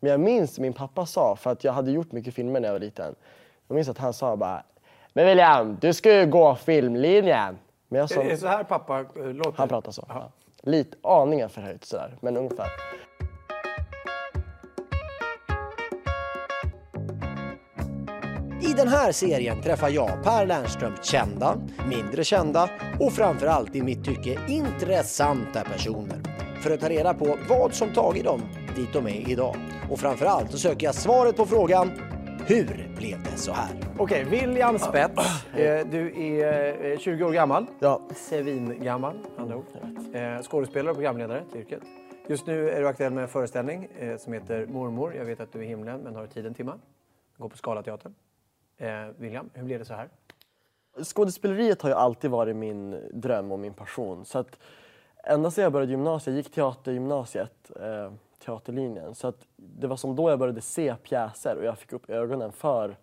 Men jag minns min pappa sa, för att jag hade gjort mycket filmer när jag var liten. Jag minns att han sa bara Men William, du ska ju gå filmlinjen. Men jag sa, Är det så här pappa eh, låter? han pratar så. Ja. Lite, aningen förhöjt sådär, men ungefär. I den här serien träffar jag Per Lernström kända, mindre kända och framförallt i mitt tycke intressanta personer. För att ta reda på vad som tagit dem dit de är idag. Och framförallt så söker jag svaret på frågan Hur blev det så här? Okej, William Spets. Eh, Du är eh, 20 år gammal. Ja. Svingammal, andra ord. Eh, Skådespelare och programledare till yrket. Just nu är du aktuell med en föreställning eh, som heter Mormor. Jag vet att du är i himlen men har tid en timma. Går på Scalateatern. Eh, William, hur blev det så här? Skådespeleriet har ju alltid varit min dröm och min passion. Så att ända sedan jag började gymnasiet, jag gick teatergymnasiet, eh, teaterlinjen. Så att det var som då jag började se pjäser och jag fick upp ögonen för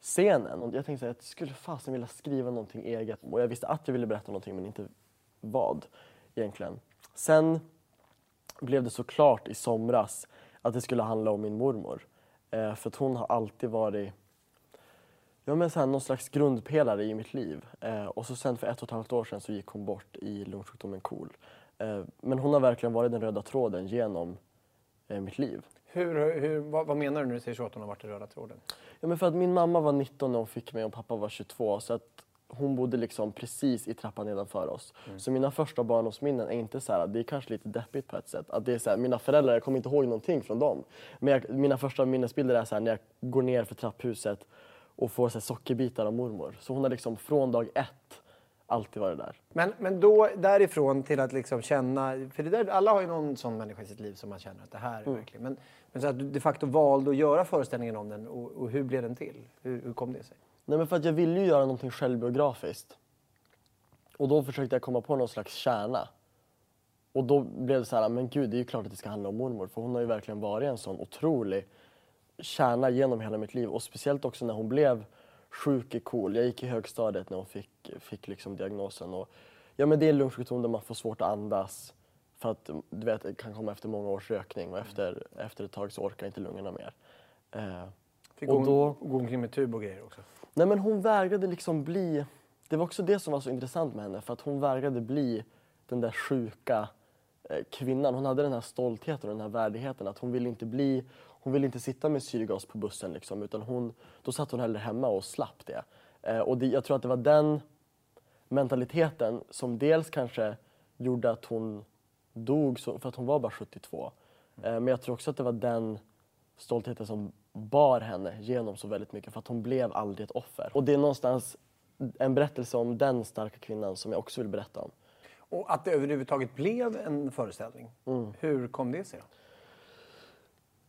scenen. Och jag tänkte att jag skulle fasen vilja skriva någonting eget. Och jag visste att jag ville berätta någonting men inte vad egentligen. Sen blev det såklart i somras att det skulle handla om min mormor. Eh, för att hon har alltid varit ja, men så här, någon slags grundpelare i mitt liv. Eh, och så sen för ett och ett halvt år sedan så gick hon bort i lungsjukdomen KOL. Cool. Eh, men hon har verkligen varit den röda tråden genom eh, mitt liv. Hur, hur, vad, vad menar du när du säger så att hon har varit den röda tråden? Ja, men för att min mamma var 19 när hon fick mig och pappa var 22 så att hon bodde liksom precis i trappan nedanför oss. Så mina första barndomsminnen är inte så här, det är kanske lite deppigt på ett sätt. Att det är så här, mina föräldrar, jag kommer inte ihåg någonting från dem. Men jag, mina första minnesbilder är så här, när jag går ner för trapphuset och får så sockerbitar av mormor. Så hon har liksom från dag ett alltid varit där. Men, men då därifrån till att liksom känna, för det där, alla har ju någon sån människa i sitt liv som man känner att det här är Mm. verkligen. Men, men så att du de facto valde att göra föreställningen om den och, och hur blev den till? Hur, hur kom det sig? Nej men för att jag ville ju göra någonting självbiografiskt. Och då försökte jag komma på någon slags kärna. Och då blev det så här, men gud det är ju klart att det ska handla om mormor. För hon har ju verkligen varit en sån otrolig kärna genom hela mitt liv. Och speciellt också när hon blev sjuk i KOL. Jag gick i högstadiet när hon fick, fick liksom diagnosen. Och, ja men det är en lungsjukdom där man får svårt att andas. För att du vet, det kan komma efter många års rökning och efter, efter ett tag så orkar inte lungorna mer. Eh, Fick Och hon då- gå omkring med tub och grejer också? Nej men hon vägrade liksom bli, det var också det som var så intressant med henne för att hon vägrade bli den där sjuka Eh, kvinnan. Hon hade den här stoltheten och den här värdigheten att hon ville inte bli, hon ville inte sitta med syrgas på bussen liksom utan hon, då satt hon hellre hemma och slapp det. Eh, och det, jag tror att det var den mentaliteten som dels kanske gjorde att hon dog så, för att hon var bara 72. Eh, men jag tror också att det var den stoltheten som bar henne genom så väldigt mycket för att hon blev aldrig ett offer. Och det är någonstans en berättelse om den starka kvinnan som jag också vill berätta om. Och att det överhuvudtaget blev en föreställning. Mm. Hur kom det sig då?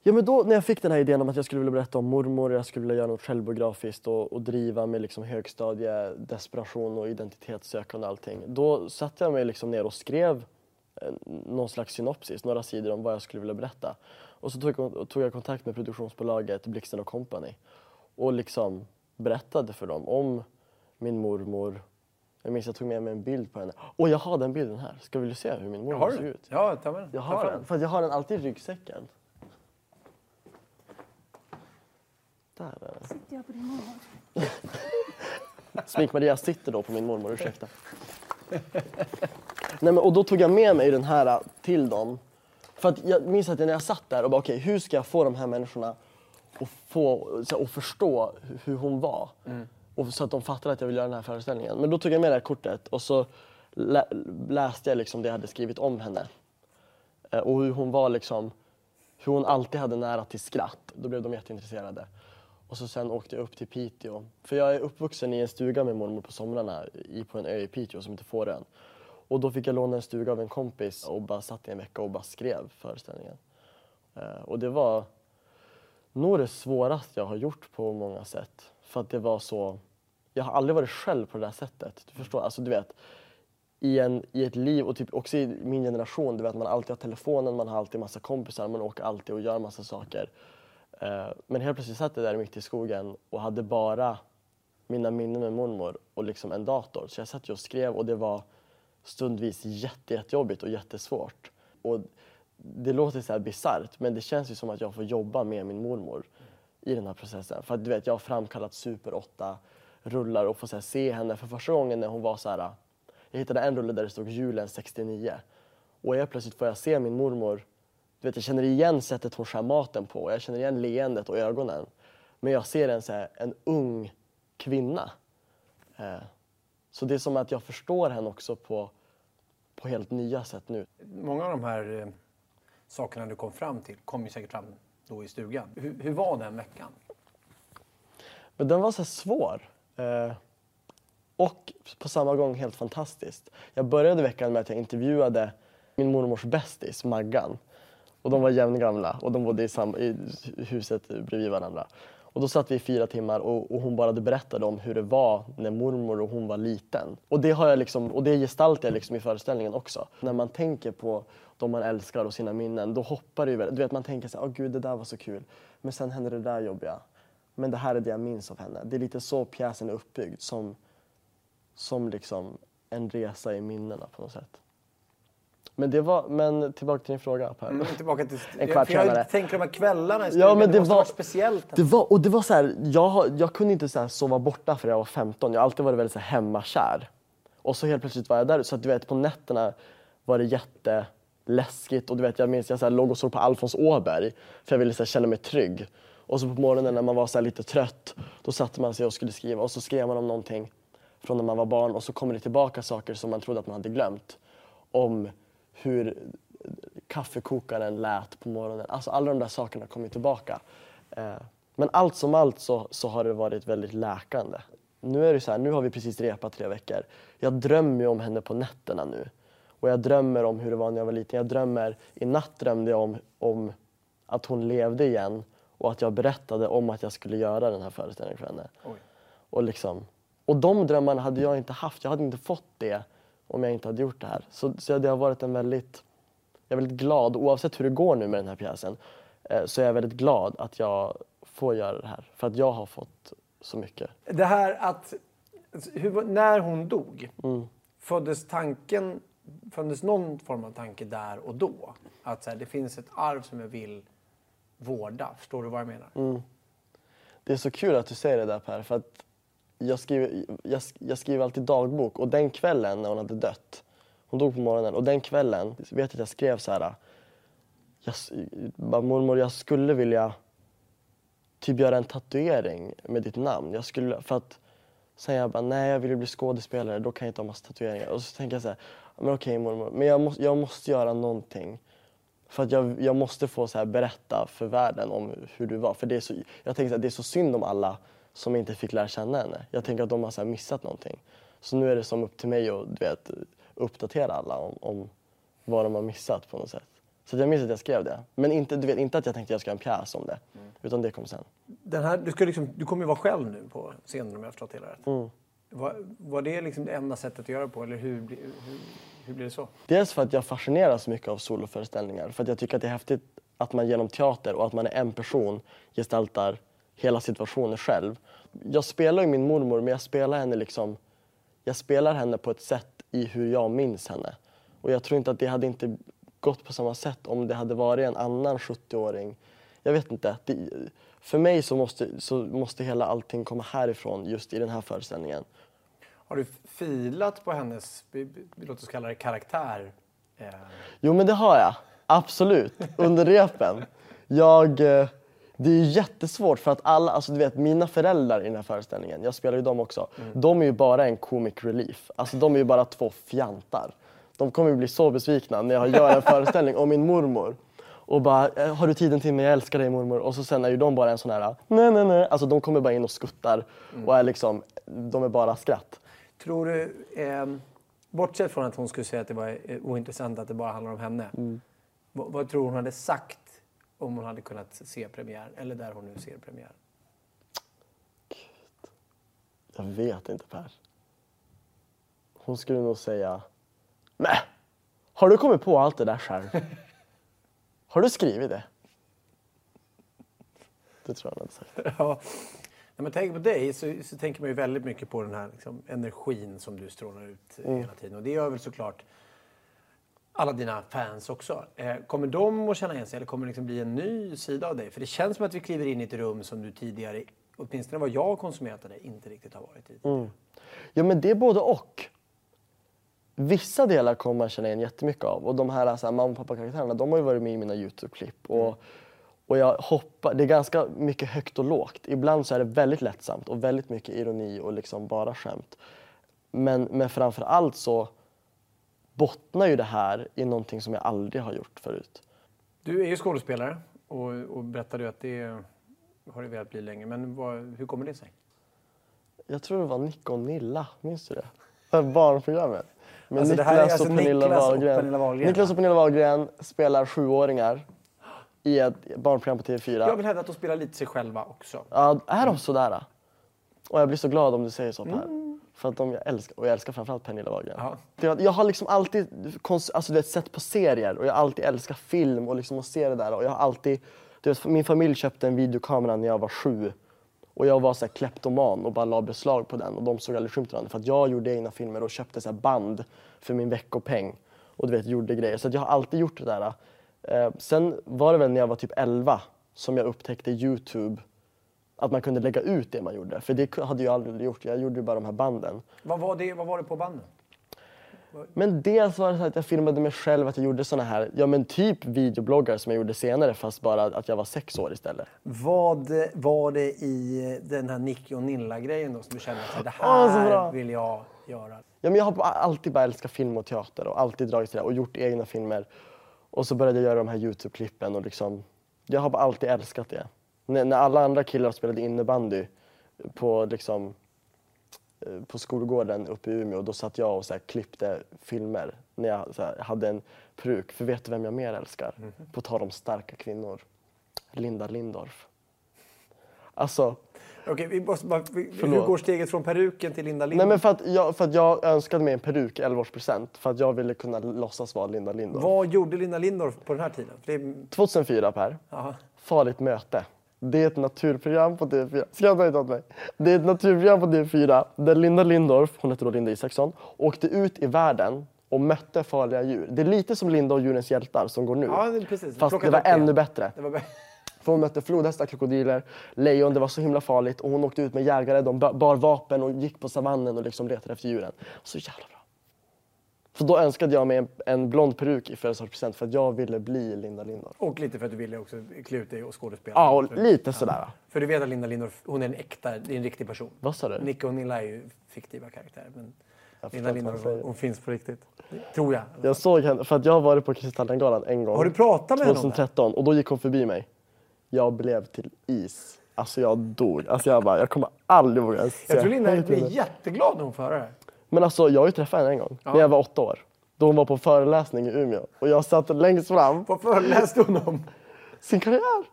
Ja men då när jag fick den här idén om att jag skulle vilja berätta om mormor, jag skulle vilja göra något självbiografiskt och, och driva med liksom högstadie, desperation och identitetssökande och allting. Då satte jag mig liksom ner och skrev eh, någon slags synopsis, några sidor om vad jag skulle vilja berätta. Och så tog jag, tog jag kontakt med produktionsbolaget Blixten och Company och liksom berättade för dem om min mormor. Jag minns jag tog med mig en bild på henne. Och jag har den bilden här. Ska vi se hur min mormor ser du? ut? Ja, ta med den. Jag har den, för jag har den alltid i ryggsäcken. Där är den. Sitter jag på din mormor? Smink-Maria sitter då på min mormor, ursäkta. Nej, men, och då tog jag med mig den här äh, till dem. För att jag minns att när jag satt där och bara okej, hur ska jag få de här människorna att få, så, här, att förstå hur, hur hon var? Och så att de fattade att jag ville göra den här föreställningen. Men då tog jag med det här kortet och så lä, läste jag liksom det jag hade skrivit om henne. Eh, och hur hon var liksom, hur hon alltid hade nära till skratt. Då blev de jätteintresserade. Och så sen åkte jag upp till Piteå. För jag är uppvuxen i en stuga med mormor på somrarna i, på en ö i Piteå som heter Fårön. Och då fick jag låna en stuga av en kompis och bara satt i en vecka och bara skrev föreställningen. Eh, och det var nog det svåraste jag har gjort på många sätt. För att det var så... Jag har aldrig varit själv på det där sättet. Du förstår? Alltså du vet, i, en, i ett liv och typ också i min generation, du vet man alltid har telefonen, man har alltid massa kompisar, man åker alltid och gör massa saker. Uh, men helt plötsligt satt jag där mitt i skogen och hade bara mina minnen med mormor och liksom en dator. Så jag satt och skrev och det var stundvis jätte, jättejobbigt och jättesvårt. Och det låter så här bisarrt men det känns ju som att jag får jobba med min mormor i den här processen. För att du vet, jag har framkallat Super 8 rullar och får så se henne för första gången när hon var så här. Jag hittade en rulle där det stod julen 69 och helt plötsligt får jag se min mormor. Du vet, jag känner igen sättet hon skär maten på jag känner igen leendet och ögonen. Men jag ser en, så här, en ung kvinna. Eh, så det är som att jag förstår henne också på, på helt nya sätt nu. Många av de här eh, sakerna du kom fram till kom ju säkert fram då i stugan. Hur, hur var den veckan? Men den var så svår. Eh, och på samma gång helt fantastiskt. Jag började veckan med att jag intervjuade min mormors bästis Maggan. Och de var jämngamla och de bodde i, sam- i huset bredvid varandra. Och då satt vi i fyra timmar och, och hon bara berättade om hur det var när mormor och hon var liten. Och det, har jag liksom, och det gestaltar jag liksom i föreställningen också. När man tänker på de man älskar och sina minnen, då hoppar det ju väldigt. Du vet, man tänker så här, oh, gud det där var så kul. Men sen hände det där jobbiga. Men det här är det jag minns av henne. Det är lite så pjäsen är uppbyggd, som, som liksom en resa i minnena på något sätt. Men, det var, men tillbaka till din fråga Per. Mm, tillbaka till... En kvart jag senare. tänker de här kvällarna i stugan, Ja, men det ha var, speciellt. det var, och det var så här, jag, jag kunde inte så här sova borta för jag var 15. Jag har alltid varit väldigt så här hemmakär. Och så helt plötsligt var jag där. Så att du vet, på nätterna var det jätteläskigt. Och du vet, jag minns jag så här, låg och såg på Alfons Åberg för jag ville så här, känna mig trygg. Och så på morgonen när man var så här, lite trött, då satte man sig och skulle skriva. Och så skrev man om någonting från när man var barn och så kommer det tillbaka saker som man trodde att man hade glömt. Om hur kaffekokaren lät på morgonen. Alltså alla de där sakerna kommer tillbaka. Eh, men allt som allt så, så har det varit väldigt läkande. Nu är det så här, nu har vi precis repat tre veckor. Jag drömmer ju om henne på nätterna nu. Och jag drömmer om hur det var när jag var liten. Jag drömmer, i natt drömde jag om, om att hon levde igen och att jag berättade om att jag skulle göra den här föreställningen för henne. Oj. Och, liksom, och de drömmarna hade jag inte haft. Jag hade inte fått det om jag inte hade gjort det här. Så, så det har varit en väldigt... Jag är väldigt glad, oavsett hur det går nu med den här pjäsen, eh, så är jag väldigt glad att jag får göra det här. För att jag har fått så mycket. Det här att... Hur, när hon dog, Mm. föddes tanken... Föddes någon form av tanke där och då? Att så här, det finns ett arv som jag vill vårda. Förstår du vad jag menar? Mm. Det är så kul att du säger det där Per, för att jag skriver, jag, jag skriver alltid dagbok och den kvällen när hon hade dött, hon dog på morgonen och den kvällen vet jag att jag skrev så här. Jag, bara, mormor, jag skulle vilja typ göra en tatuering med ditt namn. Jag skulle, för att sen jag bara, nej jag vill ju bli skådespelare, då kan jag inte ha massa tatueringar. Och så tänker jag så här, men okej mormor, men jag måste, jag måste göra någonting. För att jag, jag måste få så här berätta för världen om hur du var. För det är så, jag tänker att det är så synd om alla som inte fick lära känna henne. Jag tänker att de har så missat någonting. Så nu är det som upp till mig att du vet, uppdatera alla om, om vad de har missat på något sätt. Så jag minns att jag skrev det. Men inte, du vet, inte att jag tänkte att jag ska göra en pjäs om det. Utan det kom sen. Den här, du, ska liksom, du kommer ju vara själv nu på scenen om jag har förstått hela rätt. Mm. Var, var det liksom det enda sättet att göra på eller hur, hur, hur blir det så? Dels för att jag fascineras mycket av soloföreställningar. För att jag tycker att det är häftigt att man genom teater och att man är en person gestaltar hela situationen själv. Jag spelar ju min mormor men jag spelar henne liksom jag spelar henne på ett sätt i hur jag minns henne. Och jag tror inte att det hade inte gått på samma sätt om det hade varit en annan 70-åring. Jag vet inte. Det, för mig så måste, så måste hela allting komma härifrån just i den här föreställningen. Har du filat på hennes, låt oss kalla det karaktär? Eh, Jo men det har jag. Absolut. Under repen. Jag, eh, det är jättesvårt för att alla, alltså du vet mina föräldrar i den här föreställningen, jag spelar ju dem också. De är ju bara en comic relief. Alltså de är ju bara två fjantar. De kommer ju bli så besvikna när jag gör en föreställning om min mormor. Och bara, "Eh, har du tiden till mig? Jag älskar dig mormor. Och så sen är ju de bara en sån här, nej nej nej. Alltså de kommer bara in och skuttar och är liksom, de är bara skratt. tror du, eh, Bortsett från att hon skulle säga att det var eh, ointressant att det bara handlar om henne. Vad, vad tror hon hade sagt om hon hade kunnat se premiär eller där hon nu ser premiär? Jag vet inte Per. Hon skulle nog säga, nej, har du kommit på allt det där själv? Har du skrivit det? Det tror jag hon hade sagt. Ja. När man tänker på dig så, så tänker man ju väldigt mycket på den här liksom, energin som du strålar ut eh, hela tiden. Och det gör väl såklart alla dina fans också. Eh, kommer de att känna igen sig eller kommer det liksom bli en ny sida av dig? För det känns som att vi kliver in i ett rum som du tidigare, åtminstone vad jag konsumerat av dig, inte riktigt har varit i. tidigare. Ja, men det är både och. Vissa delar kommer man känna igen jättemycket av. Och de här, så här mamma och pappa-karaktärerna, de har ju varit med i mina Youtube-klipp. Och, och jag hoppar, det är ganska mycket högt och lågt. Ibland så är det väldigt lättsamt och väldigt mycket ironi och liksom bara skämt. Men, men framför allt så bottnar ju det här i någonting som jag aldrig har gjort förut. Du är ju skådespelare och, och berättade att det har du velat bli länge. Men vad, hur kommer det sig? Jag tror det var Nick och Nilla, minns du det? Barnprogrammet. Med Alltså, här är Niklas alltså och Pernilla Niklas och Wahlgren. Pernilla Wahlgren, Niklas och Pernilla Wahlgren spelar sjuåringar i ett barnprogram på TV4. Jag vill hävda att de spelar lite sig själva också. Ja, är de sådär? Och jag blir så glad om du säger så Per. Mm. För att de jag älskar, och jag älskar framförallt Pernilla Wahlgren. Ja. Det- Jag har liksom alltid alltså, du vet, sett på serier och jag har alltid älskat film och liksom att se det där. Och jag har alltid, du vet, min familj köpte en videokamera när jag var sju. Och jag var så här kleptoman och bara la beslag på den och de såg aldrig skymten. För att jag gjorde egna filmer och köpte så här band för min veckopeng. Och du vet, gjorde grejer. Så att jag har alltid gjort det där. Eh, sen var det väl när jag var typ 11 som jag upptäckte Youtube. Att man kunde lägga ut det man gjorde. För det hade jag aldrig gjort. Jag gjorde ju bara de här banden. Vad var det, vad var det på banden? Men dels var det så att jag filmade mig själv, att jag gjorde såna här, ja men typ videobloggar som jag gjorde senare fast bara att jag var sex år istället. Vad var det i den här Nicky och Nilla-grejen då som du kände att det här vill jag göra? Ja, men jag har alltid bara älskat film och teater och alltid dragit till det och gjort egna filmer. Och så började jag göra de här Youtube-klippen och liksom, jag har bara alltid älskat det. När, när alla andra killar spelade innebandy på liksom på skolgården uppe i Umeå, då satt jag och så klippte filmer när jag hade en peruk. För vet du vem jag mer älskar? På tal om starka kvinnor. Linda Lindorff. Alltså, Okej, vi måste bara, vi- hur går steget från peruken till Linda Lind? nej men för att, jag, för att jag önskade mig en peruk i 11-årspresent för att jag ville kunna låtsas vara Linda Lindorff. Vad gjorde Linda Lindorff på den här tiden? Det är, 2004 Per. Jaha. Farligt möte. Det är ett naturprogram på TV4. Skratta inte åt mig. Det är ett naturprogram på TV4 där Linda Lindorff, hon heter då Linda Isaksson, åkte ut i världen och mötte farliga djur. Det är lite som Linda och djurens hjältar som går nu. Ja, precis. Fast Plockat det var igen. ännu bättre. det var bä- För hon mötte flodhästar, krokodiler, lejon. Det var så himla farligt. Och hon åkte ut med jägare. De ba- bar vapen och gick på savannen och liksom letade efter djuren. Så jävla bra. Så då önskade jag mig en, en blond peruk i födelsedagspresent för att jag ville bli Linda Lindorff. Och lite för att du ville också klä ut dig och skådespela. Ja, och För- lite sådär. För du vet att Linda Lindorff, hon är en äkta, det är en riktig person. Vad sa du? Nicky och Nilla är ju fiktiva karaktärer. Men Linda säger. hon finns på riktigt. Tror jag. Jag såg henne, för att jag har varit på Kristallengalan en gång. Har du pratat med henne om det? 2013 och då gick hon förbi mig. Jag blev till is. Alltså jag dog. Alltså jag bara, jag kommer aldrig våga säga Jag tror Linda blir henne. jätteglad när hon får höra det. Men alltså jag har ju träffat henne en gång. När jag var åtta år. Då hon var på föreläsning i Umeå. Och jag satt längst fram. Vad föreläste hon om? sin karriär.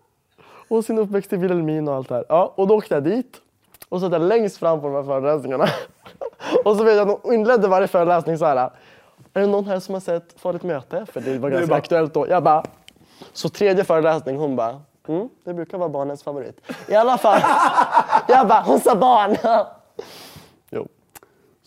Och sin uppväxt i Vilhelmina och allt det här. Ja, och då åkte jag dit. Och satt jag längst fram på de här föreläsningarna. och så vet jag att de inledde varje föreläsning så här. Är det någon här som har sett Farligt möte? För det var ganska bara- aktuellt då. Jag bara. Så tredje föreläsning hon bara. Mm, det brukar vara barnens favorit. I alla fall. jag bara, hon sa barn.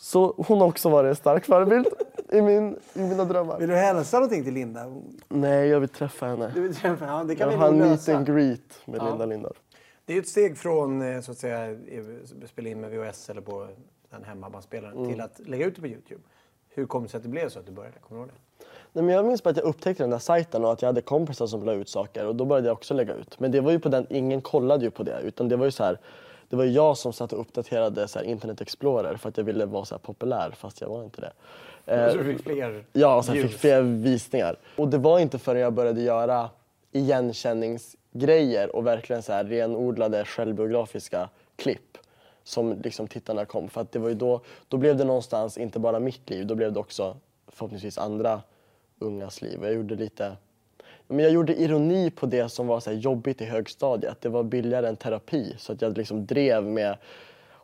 Så hon har också varit en stark förebild i, min, i mina drömmar. Vill du hälsa någonting till Linda? Nej, jag vill träffa henne. Du vill träffa- Ja, det kan Jag vi har en meet and greet med Linda Lindorff. Det är ett steg från eh, så att säga spela in med VHS eller på den hemmabandspelaren Mm. till att lägga ut det på Youtube. Hur kom det sig att det blev så att du började? Kommer du ihåg det? Nej, men jag minns bara att jag upptäckte den där sajten och att jag hade kompisar som la ut saker och då började jag också lägga ut. Men det var ju på den, ingen kollade ju på det utan det var ju så här, det var jag som satt och uppdaterade så här, Internet Explorer för att jag ville vara så här populär fast jag var inte det. Eh, Så du fick fler Ja, så jag fick fler visningar. Och det var inte förrän jag började göra igenkänningsgrejer och verkligen så här renodlade självbiografiska klipp som liksom tittarna kom. För att det var ju då, då blev det någonstans inte bara mitt liv, då blev det också förhoppningsvis andra ungas liv. Jag gjorde lite men jag gjorde ironi på det som var så jobbigt i högstadiet. Det var billigare än terapi. Så att jag liksom drev med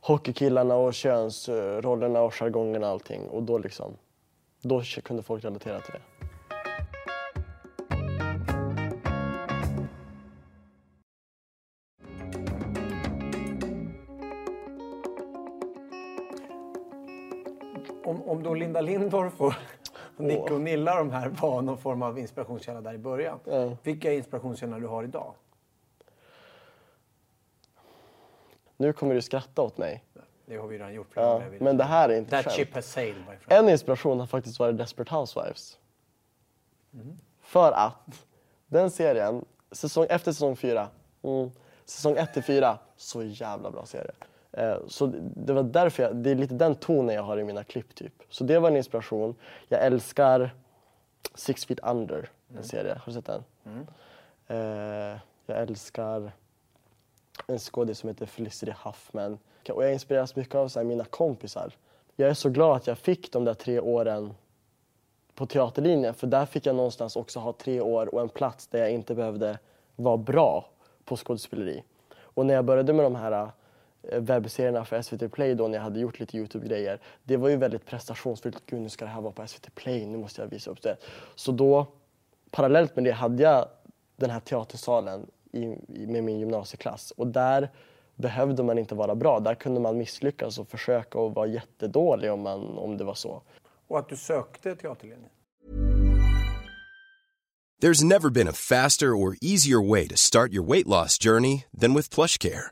hockeykillarna och könsrollerna och jargongen och allting. Och då, liksom, då kunde folk relatera till det. Om, om då Linda Lindorff och Nick och Nilla de här var någon form av inspirationskälla där i början. Ja. Vilka inspirationskällor du har idag? Nu kommer du skratta åt mig. Det har vi redan gjort. Ja, men det här är inte That skämt. ship has sailed, my friend. En inspiration har faktiskt varit Desperate Housewives. För att den serien, säsong, efter säsong fyra, mm, säsong ett till fyra, så jävla bra serie. Eh, så det- var därför jag, det är lite den tonen jag har i mina klipp typ. Så det var en inspiration. Jag älskar Six Feet Under, en serie. Har du sett den? Eh, jag älskar en skådis som heter Felicity Huffman. Och jag inspireras mycket av så här, mina kompisar. Jag är så glad att jag fick de där tre åren på teaterlinjen för där fick jag någonstans också ha tre år och en plats där jag inte behövde vara bra på skådespeleri. Och när jag började med de här webbserierna för SVT Play då när jag hade gjort lite Youtube-grejer. Det var ju väldigt prestationsfyllt. Gud, nu ska det här vara på SVT Play, nu måste jag visa upp det. Så då, parallellt med det, hade jag den här teatersalen i, i, med min gymnasieklass. Och där behövde man inte vara bra. Där kunde man misslyckas och försöka och vara jättedålig om, man, om det var så. Och att du sökte teaterlinjen. There's never been a faster or easier way to start your weight loss journey than with PlushCare.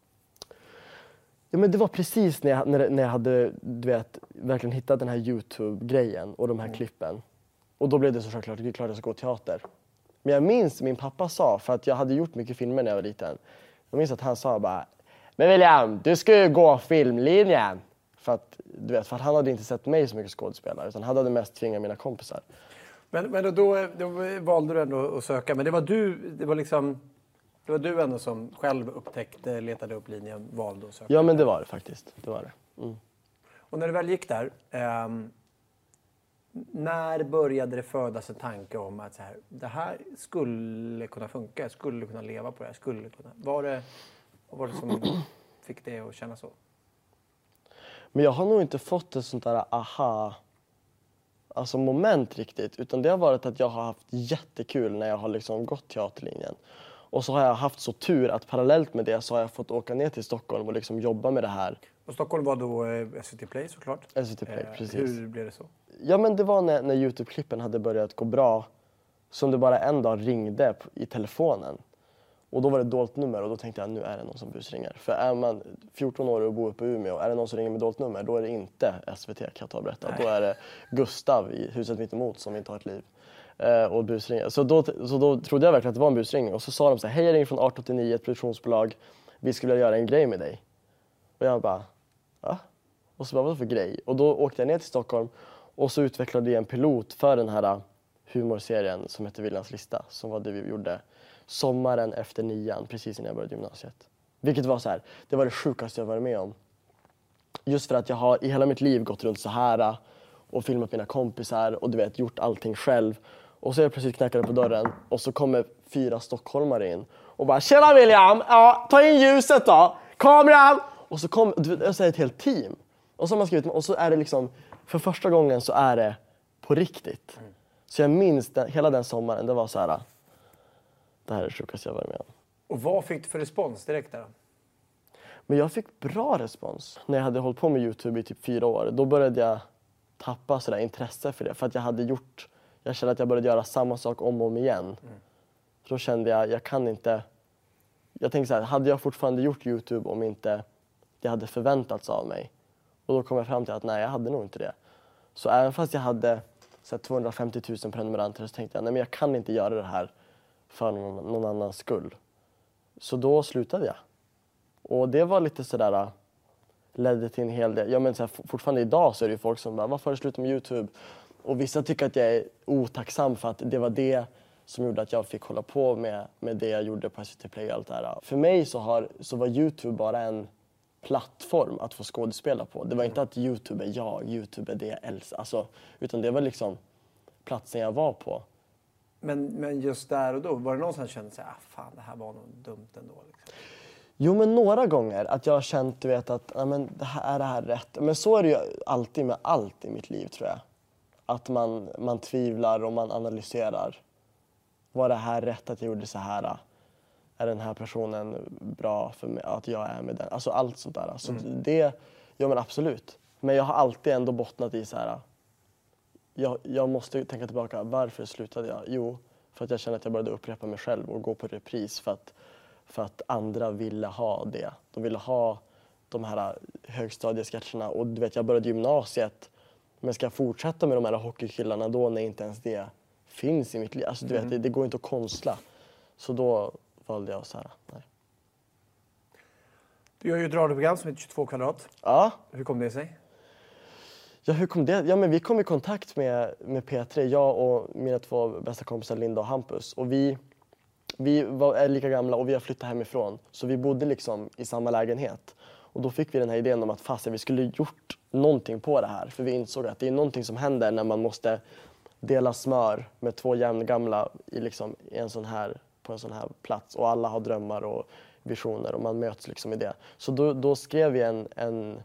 Ja, men det var precis när jag, när, när jag hade du vet, verkligen hittat den här Youtube-grejen och de här klippen. Och då blev det så självklart, klart jag ska gå teater. Men jag minns min pappa sa, för att jag hade gjort mycket filmer när jag var liten. Jag minns att han sa bara, men William, du ska ju gå filmlinjen. För att, du vet, för att han hade inte sett mig så mycket skådespelare, utan han hade mest tvingat mina kompisar. Men, men då, då, då valde du ändå att söka. Men det var du, det var liksom, det var du ändå som själv upptäckte, letade upp linjen, valde att söka. Ja, men det var det faktiskt. Det var det. Mm. Och när du väl gick där, ehm, när började det födas en tanke om att så här, det här skulle kunna funka, jag skulle kunna leva på det här, skulle kunna... Var det, vad var det som fick dig att känna så? Men jag har nog inte fått ett sånt där aha alltså moment riktigt. Utan det har varit att jag har haft jättekul när jag har liksom gått teaterlinjen. Och så har jag haft så tur att parallellt med det så har jag fått åka ner till Stockholm och liksom jobba med det här. Och Stockholm var då eh, SVT Play såklart. SVT Play, Eh, precis. Hur blev det så? Ja men det var när, när Youtube-klippen hade börjat gå bra som det bara en dag ringde i telefonen. Och då var det dolt nummer och då tänkte jag nu är det någon som busringer. För är man 14 år och bor uppe i Umeå, är det någon som ringer med dolt nummer då är det inte SVT kan jag ta och berätta. Då är det Gustav i huset mitt emot som inte har ett liv. Eh, och busringa. Så då, så då trodde jag verkligen att det var en busringning och så sa de så här, hej jag ringer från 1889, ett produktionsbolag, vi skulle vilja göra en grej med dig. Och jag bara, va? Och så bara, vad för grej? Och då åkte jag ner till Stockholm och så utvecklade vi en pilot för den här eh, humorserien som heter Viljans lista, som var det vi gjorde sommaren efter nian, precis innan jag började gymnasiet. Vilket var så här, det var det sjukaste jag varit med om. Just för att jag har i hela mitt liv gått runt så här eh, och filmat mina kompisar och du vet gjort allting själv. Och så är jag plötsligt knackade på dörren och så kommer fyra stockholmare in och bara “Tjena William! Ja, ta in ljuset då! Kameran!” Och så kom jag säger ett helt team. Och så man skrivit och så är det liksom, för första gången så är det på riktigt. Så jag minns den, hela den sommaren, det var så här. Det här är det sjukaste jag varit med om. Och vad fick du för respons direkt där? Men jag fick bra respons. När jag hade hållit på med Youtube i typ fyra år, då började jag tappa sådär intresse för det. För att jag hade gjort, jag kände att jag började göra samma sak om och om igen. Mm. Så då kände jag, jag kan inte... Jag tänkte så här, hade jag fortfarande gjort Youtube om inte det hade förväntats av mig? Och då kom jag fram till att nej, jag hade nog inte det. Så även fast jag hade så 250 000 prenumeranter så tänkte jag nej men jag kan inte göra det här för någon, någon annans skull. Så då slutade jag. Och det var lite sådär, ledde till en hel del, ja men så här, fortfarande idag så är det ju folk som bara, varför har du slutat med Youtube? Och vissa tycker att jag är otacksam för att det var det som gjorde att jag fick hålla på med, med det jag gjorde på SVT Play och allt det här. För mig så, har, så var Youtube bara en plattform att få skådespela på. Det var inte att Youtube är jag, Youtube är det jag älskar. Alltså, utan det var liksom platsen jag var på. Men, men just där och då, var det någon som kände sig, ah, fan det här var nog dumt ändå? Liksom? Jo, men några gånger att jag har känt du vet, att ja, men det här, är det här rätt? Men så är det ju alltid med allt i mitt liv tror jag. Att man, man tvivlar och man analyserar. Var det här rätt att jag gjorde så här? Är den här personen bra för mig? Att jag är med den? Alltså allt sånt där. Så mm. det, ja men absolut. Men jag har alltid ändå bottnat i så här. Jag, jag måste tänka tillbaka. Varför slutade jag? Jo, för att jag kände att jag började upprepa mig själv och gå på repris. För att för att andra ville ha det. De ville ha de här högstadiesketcherna och du vet jag började gymnasiet men ska jag fortsätta med de här hockeykillarna då när inte ens det finns i mitt liv? Alltså du mm. vet det, det, går inte att konstla. Så då valde jag så här, nej. Du gör ju ett radioprogram som heter 22 kvadrat. Ja. Hur kom det sig? Ja, hur kom det? Ja, men vi kom i kontakt med, med P3, jag och mina två bästa kompisar Linda och Hampus. Och vi, vi var, är lika gamla och vi har flyttat hemifrån. Så vi bodde liksom i samma lägenhet. Och då fick vi den här idén om att fasen, vi skulle gjort någonting på det här. För vi insåg att det är någonting som händer när man måste dela smör med två jämngamla i, liksom, i en sån här, på en sån här plats. Och alla har drömmar och visioner och man möts liksom i det. Så då, då skrev vi en, en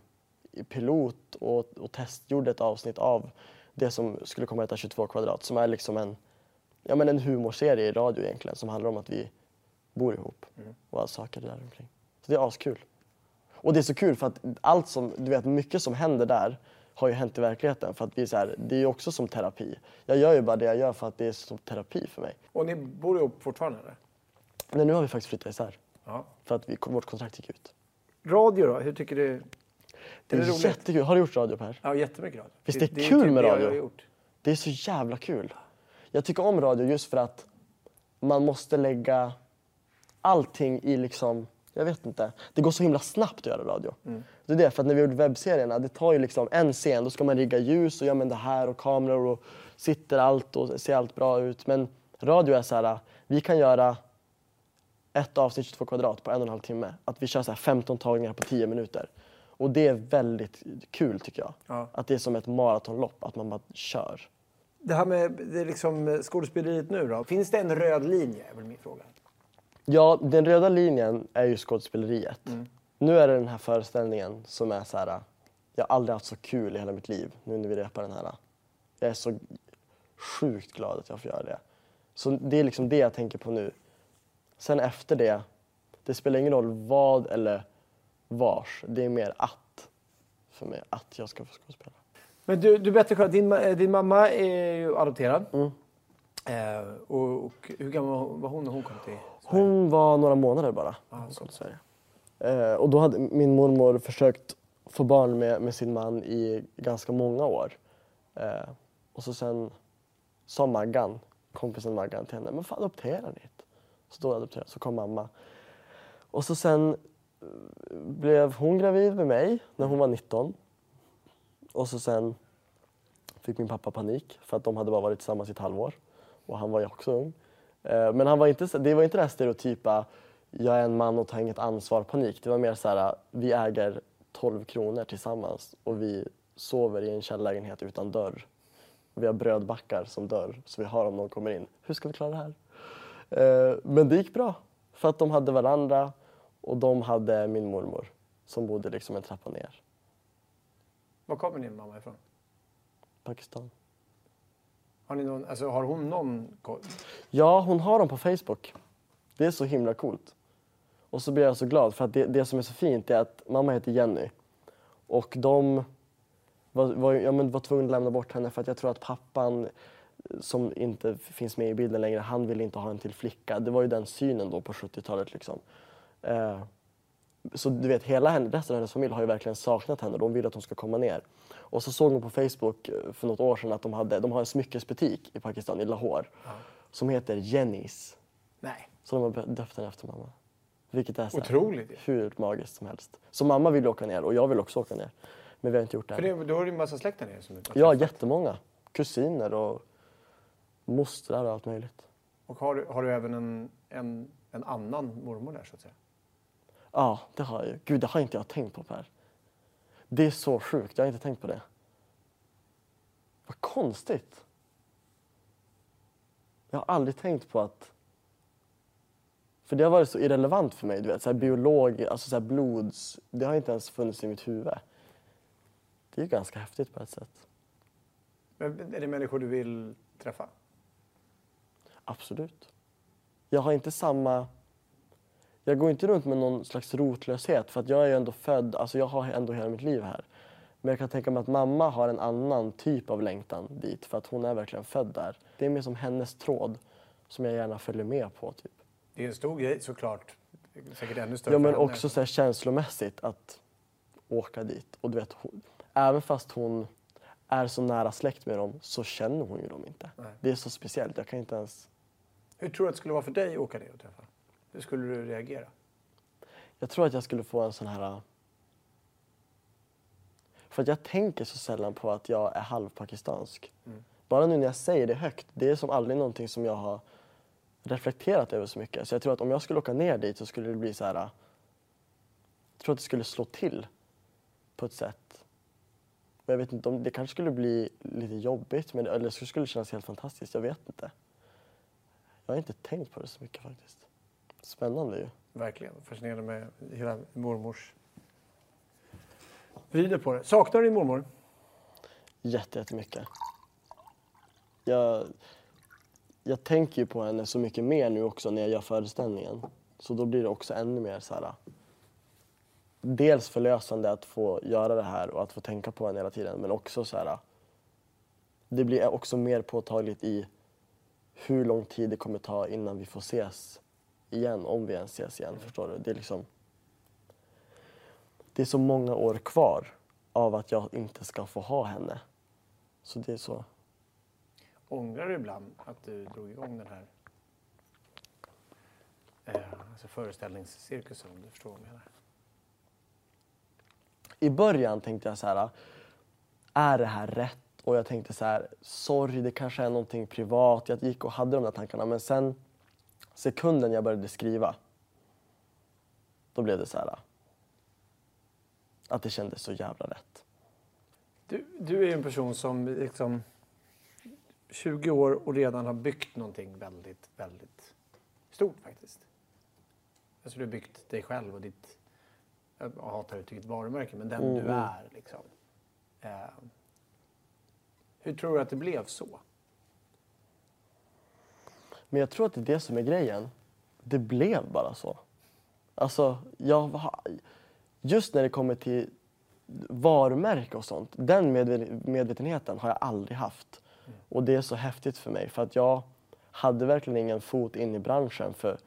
pilot och, och testgjorde ett avsnitt av det som skulle komma att heta 22 kvadrat som är liksom en ja, men en humorserie i radio egentligen som handlar om att vi bor ihop mm. och alla saker där omkring. Så det är askul. Och det är så kul för att allt som, du vet mycket som händer där har ju hänt i verkligheten för att vi är så här, det är ju också som terapi. Jag gör ju bara det jag gör för att det är som terapi för mig. Och ni bor ihop fortfarande eller? Nej, nu har vi faktiskt flyttat isär. Ja. För att vi, vårt kontrakt gick ut. Radio då, hur tycker du? Det är, det är jättekul. Har du gjort radio Per? Ja, jättemycket radio. Visst det, det är kul typ med radio? Det är så jävla kul. Jag tycker om radio just för att man måste lägga allting i liksom, jag vet inte. Det går så himla snabbt att göra radio. Mm. Det är det, för att när vi gjorde webbserierna, det tar ju liksom en scen, då ska man rigga ljus och göra det här och kameror och sitter allt och ser allt bra ut. Men radio är så här, vi kan göra ett avsnitt 22 kvadrat på en och en halv timme. Att vi kör så 15 tagningar på 10 minuter. Och det är väldigt kul tycker jag. Ja. Att det är som ett maratonlopp, att man bara kör. Det här med det liksom, skådespeleriet nu då. Finns det en röd linje? är väl min fråga. Ja, den röda linjen är ju skådespeleriet. Mm. Nu är det den här föreställningen som är så här. Jag har aldrig haft så kul i hela mitt liv nu när vi repar den här. Jag är så sjukt glad att jag får göra det. Så det är liksom det jag tänker på nu. Sen efter det, det spelar ingen roll vad eller vars. Det är mer att för mig, att jag ska få skådespela. Men du, du berättade själv, din, din mamma är ju adopterad. Mm. Eh, och, och, hur gammal var hon när hon kom till? Hon var några månader bara. Ah, kom till Sverige. Eh, och då hade min mormor försökt få barn med, med sin man i ganska många år. Eh, och så sen sa Maggan, kompisen Maggan till henne, men fan adoptera hit. Så då adopterade så kom mamma. Och så sen eh, blev hon gravid med mig när hon var 19. Och så sen fick min pappa panik för att de hade bara varit tillsammans i ett halvår. Och han var ju också ung. Eh, men han var inte, det var inte det här stereotypa jag är en man och tar inget ansvar panik. Det var mer så här, vi äger 12 kronor tillsammans och vi sover i en källarlägenhet utan dörr. Vi har brödbackar som dörr så vi har om någon kommer in. Hur ska vi klara det här? Eh, men det gick bra för att de hade varandra och de hade min mormor som bodde liksom en trappa ner. Var kommer din mamma ifrån? Pakistan. Har, ni någon, alltså, har hon någon koll? Ja, hon har dem på Facebook. Det är så himla coolt. Och så blir jag så glad för att det, det som är så fint är att mamma heter Jenny. Och de var, var, ja, men var tvungna att lämna bort henne för att jag tror att pappan som inte finns med i bilden längre, han ville inte ha en till flicka. Det var ju den synen då på 70-talet liksom. Eh, så du vet, hela henne, resten av hennes familj har ju verkligen saknat henne. De vill att hon ska komma ner. Och så såg hon på Facebook eh, för något år sedan att de, hade, de har en smyckesbutik i Pakistan, i Lahore, som heter Jennys. Nej. Så de har döpt den efter mamma. Vilket är så här Otroligt ju. hur magiskt som helst. Så mamma vill åka ner och jag vill också åka ner. Men vi har inte gjort det För det, då har du en massa släkt där nere som Ja, jättemånga. Kusiner och mostrar och allt möjligt. Och har du, har du även en, en, en annan mormor där så att säga? Ja, det har jag ju. Gud, det har inte jag tänkt på Per. Det är så sjukt, jag har inte tänkt på det. Vad konstigt. Jag har aldrig tänkt på att... För det har varit så irrelevant för mig, du vet. Så här biolog, alltså så här blods... Det har inte ens funnits i mitt huvud. Det är ganska häftigt på ett sätt. Men är det människor du vill träffa? Absolut. Jag har inte samma... Jag går inte runt med någon slags rotlöshet för att jag är ju ändå född, alltså jag har ändå hela mitt liv här. Men jag kan tänka mig att mamma har en annan typ av längtan dit för att hon är verkligen född där. Det är mer som hennes tråd som jag gärna följer med på. Typ. Det är en stor grej såklart. Säkert ännu större Ja men också så här känslomässigt att åka dit. Och du vet, hon, även fast hon är så nära släkt med dem så känner hon ju dem inte. Nej. Det är så speciellt, jag kan inte ens... Hur tror du att det skulle vara för dig att åka ner och träffa? Hur skulle du reagera? Jag tror att jag skulle få en sån här... För att jag tänker så sällan på att jag är halvpakistansk. Bara nu när jag säger det högt, det är som aldrig någonting som jag har reflekterat över så mycket. Så jag tror att om jag skulle åka ner dit så skulle det bli så här... Jag tror att det skulle slå till på ett sätt. Och jag vet inte om det kanske skulle bli lite jobbigt, men, eller så skulle det kännas helt fantastiskt. Jag vet inte. Jag har inte tänkt på det så mycket faktiskt. Spännande ju. Verkligen. Fascinerande med hela mormors vrider på det. Saknar du din mormor? Jätte- Jättemycket. Jag, jag tänker ju på henne så mycket mer nu också när jag gör föreställningen. Så då blir det också ännu mer så här. Dels förlösande att få göra det här och att få tänka på henne hela tiden. Men också så här. Det blir också mer påtagligt i hur lång tid det kommer ta innan vi får ses igen. Om vi ens ses igen. Förstår du? Det är liksom. Det är så många år kvar av att jag inte ska få ha henne. Så det är så. Ångrar du ibland att du drog igång den här eh, alltså föreställningscirkusen? Om du förstår vad jag menar. I början tänkte jag så här, är det här rätt? Och jag tänkte så här, sorry, det kanske är någonting privat. Jag gick och hade de där tankarna. Men sen, sekunden jag började skriva, då blev det så här, att det kändes så jävla rätt. Du, du är en person som liksom 20 år och redan har byggt någonting väldigt, väldigt stort faktiskt. Alltså du har byggt dig själv och ditt, jag hatar uttrycket varumärke, men den du Mm. är liksom. Eh, hur tror du att det blev så? Men jag tror att det är det som är grejen. Det blev bara så. Alltså, jag just när det kommer till varumärke och sånt, den medvetenheten har jag aldrig haft. Och det är så häftigt för mig för att jag hade verkligen ingen fot in i branschen för,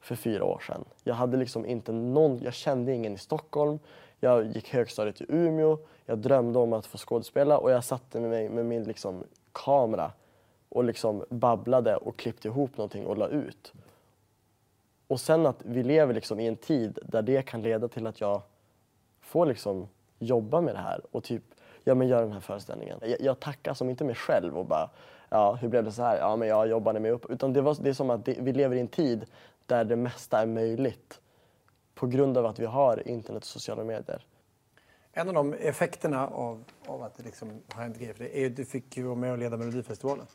för fyra år sedan. Jag hade liksom inte någon, jag kände ingen i Stockholm. Jag gick högstadiet i Umeå, jag drömde om att få skådespela och jag satte mig med min liksom kamera och liksom babblade och klippte ihop någonting och la ut. Och sen att vi lever liksom i en tid där det kan leda till att jag får liksom jobba med det här och typ ja, men göra den här föreställningen. Jag, jag tackar som inte mig själv och bara ja, hur blev det så här? Ja, men jag jobbade mig upp. Utan det, var, det är som att det, vi lever i en tid där det mesta är möjligt på grund av att vi har internet och sociala medier. En av de effekterna av, av att det liksom har hänt grejer för dig är att du fick ju vara med och leda Melodifestivalen.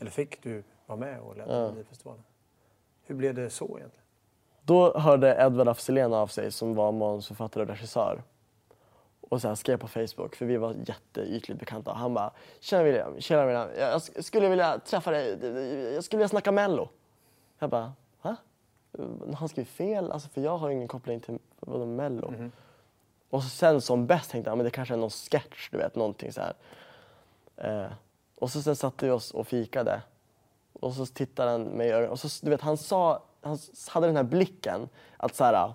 Eller fick du vara med och leda Melodifestivalen? Hur blev det så egentligen? Då hörde Edvard af av sig som var manusförfattare och regissör. och så här skrev på Facebook för vi var jätteytligt bekanta. Han bara “Tjena William, tjena William, jag sk- skulle vilja träffa dig, jag skulle vilja snacka mello”. Jag bara “Va?” Han skrev fel, alltså, för jag har ingen koppling till vadå, mello. Och så sen som bäst tänkte jag men det kanske är någon sketch, du vet, någonting så här. Eh, och så sen satte vi oss och fikade. Och så tittade han mig i ögonen och så, du vet, han sa, han hade den här blicken att så här,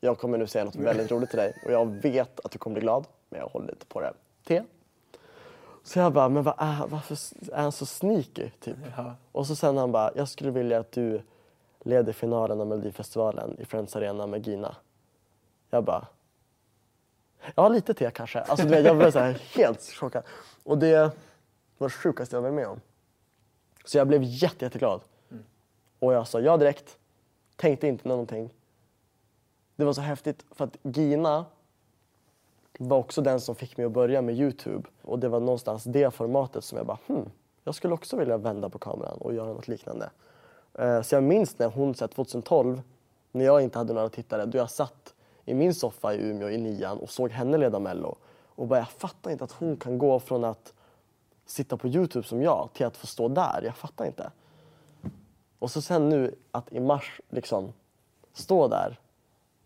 jag kommer nu säga något väldigt roligt till dig och jag vet att du kommer bli glad, men jag håller lite på det. T. Så jag bara, men vad är, varför är han så sneaky? Typ. Och så sen han bara, jag skulle vilja att du leder finalen av Melodifestivalen i Friends Arena med Gina. Jag bara, ja lite te kanske. Alltså, du vet, jag blev så här helt chockad. Och det var det sjukaste jag varit med om. Så jag blev jätte, jätteglad. Och jag sa ja direkt. Tänkte inte någonting. Det var så häftigt för att Gina var också den som fick mig att börja med Youtube. Och det var någonstans det formatet som jag bara, hmm, jag skulle också vilja vända på kameran och göra något liknande. Eh, så jag minns när hon, 2012, när jag inte hade några tittare, då jag satt i min soffa i Umeå i nian och såg henne leda Mello. Och bara, jag fattar inte att hon kan gå från att sitta på Youtube som jag till att få stå där. Jag fattar inte. Och så sen nu att i mars liksom stå där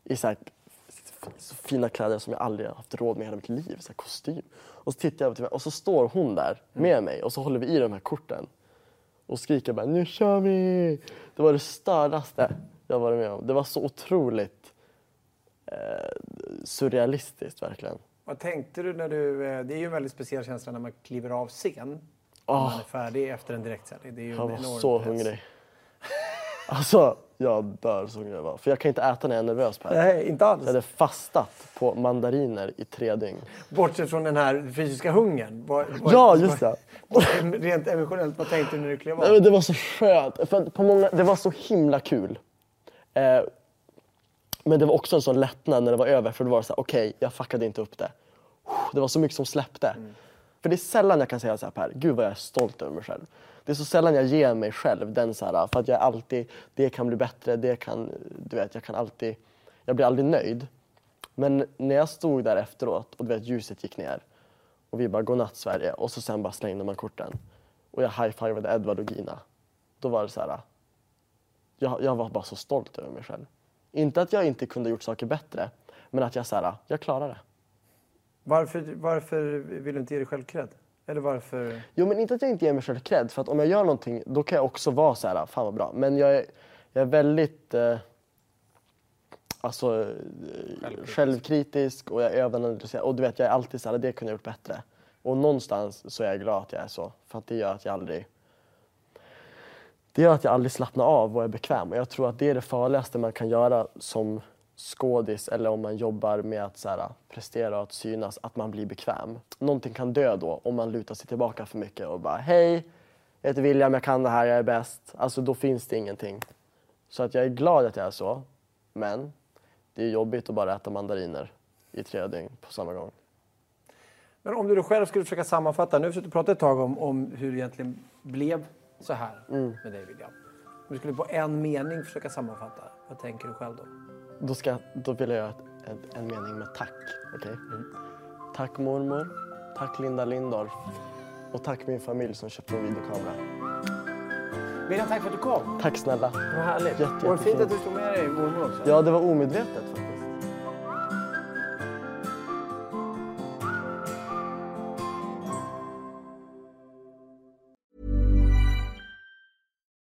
i så, här, så fina kläder som jag aldrig haft råd med i hela mitt liv, så här kostym. Och så tittar jag på TV och så står hon där med mig och så håller vi i de här korten och skriker bara nu kör vi! Det var det stördaste jag varit med om. Det var så otroligt surrealistiskt verkligen. Vad tänkte du när du... eh, Det är ju en väldigt speciell känsla när man kliver av scen. Ah. man är färdig efter en direktsändning. Det är ju Jag en var så press. hungrig. Alltså, jag dör så hungrig jag var. För jag kan inte äta när jag är nervös Per. Nej, inte alls. Jag hade fastat på mandariner i tre dygn. Bortsett från den här fysiska hungern. Vad, vad, Ja, just det. Rent emotionellt, vad tänkte du när du klev Nej, av? men det var så skönt. För på många, det var så himla kul. Eh, men det var också en sån lättnad när det var över. För då var det så här, okej, jag fuckade inte upp det. Det var så mycket som släppte. För det är sällan jag kan säga så här Per, gud vad jag är stolt över mig själv. Det är så sällan jag ger mig själv den så här, för att jag är alltid, det kan bli bättre, det kan, du vet, jag kan alltid, jag blir aldrig nöjd. Men när jag stod där efteråt och du vet, ljuset gick ner och vi bara godnatt Sverige och så sen bara slängde man korten och jag high-fivade Edvard och Gina. Då var det så här, jag, jag var bara så stolt över mig själv. Inte att jag inte kunde gjort saker bättre, men att jag så här, jag klarade det. Varför, varför vill du inte ge dig själv cred? Eller varför... Jo, men inte att jag inte ger mig själv cred. För att om jag gör någonting, då kan jag också vara så här, fan vad bra. Men jag är, jag är väldigt eh, alltså, eh, självkritisk. och jag är överanalyserad. Och du vet, jag är alltid så här, det kunde jag gjort bättre. Och någonstans så är jag glad att jag är så. För att det gör att jag aldrig det gör att jag aldrig slappnar av och är bekväm. Och jag tror att det är det farligaste man kan göra som skådis eller om man jobbar med att så här, prestera och att synas, att man blir bekväm. Någonting kan dö då om man lutar sig tillbaka för mycket och bara hej, jag heter William, jag kan det här, jag är bäst. Alltså då finns det ingenting. Så att jag är glad att jag är så, men det är jobbigt att bara äta mandariner i tre dygn på samma gång. Men om du själv skulle försöka sammanfatta. Nu har vi suttit och pratat ett tag om, om hur det egentligen blev så här Mm. med dig William. Om du skulle på en mening försöka sammanfatta. Vad tänker du själv då? Då, ska, då vill jag göra ett, en mening med tack. okej? Tack mormor, tack Linda Lindorff och tack min familj som köpte en videokamera. William, tack för att du kom. Tack snälla. Vad härligt. Jätte, och fint jättefint. att du tog med dig mormor också. Ja, det var omedvetet faktiskt.